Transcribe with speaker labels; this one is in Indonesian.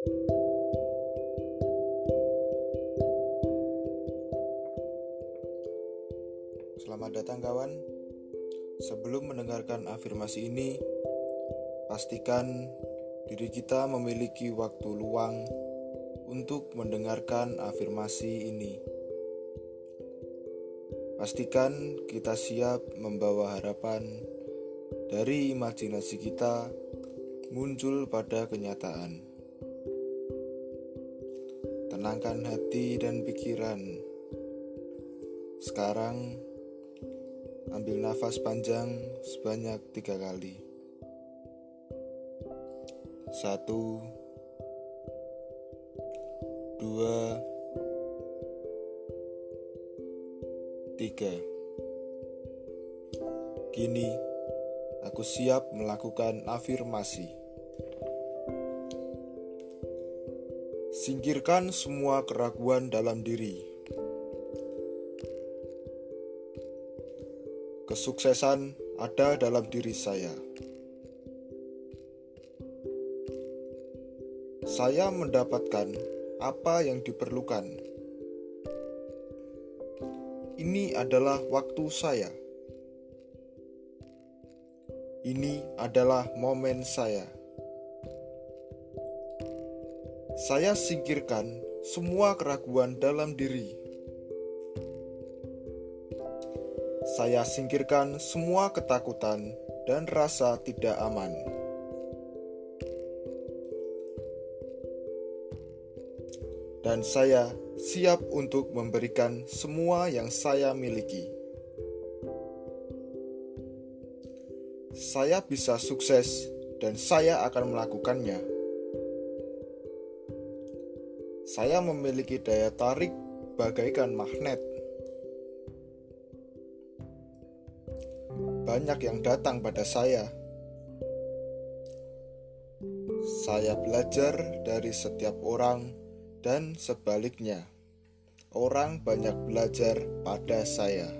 Speaker 1: Selamat datang kawan. Sebelum mendengarkan afirmasi ini, pastikan diri kita memiliki waktu luang untuk mendengarkan afirmasi ini. Pastikan kita siap membawa harapan dari imajinasi kita muncul pada kenyataan. Tenangkan hati dan pikiran. Sekarang, ambil nafas panjang sebanyak tiga kali. Satu, dua, tiga. Kini, aku siap melakukan afirmasi. Singkirkan semua keraguan dalam diri. Kesuksesan ada dalam diri saya. Saya mendapatkan apa yang diperlukan. Ini adalah waktu saya. Ini adalah momen saya. Saya singkirkan semua keraguan dalam diri. Saya singkirkan semua ketakutan dan rasa tidak aman. Dan saya siap untuk memberikan semua yang saya miliki. Saya bisa sukses, dan saya akan melakukannya. Saya memiliki daya tarik bagaikan magnet. banyak yang datang pada saya. Saya belajar dari setiap orang, dan sebaliknya, orang banyak belajar pada saya.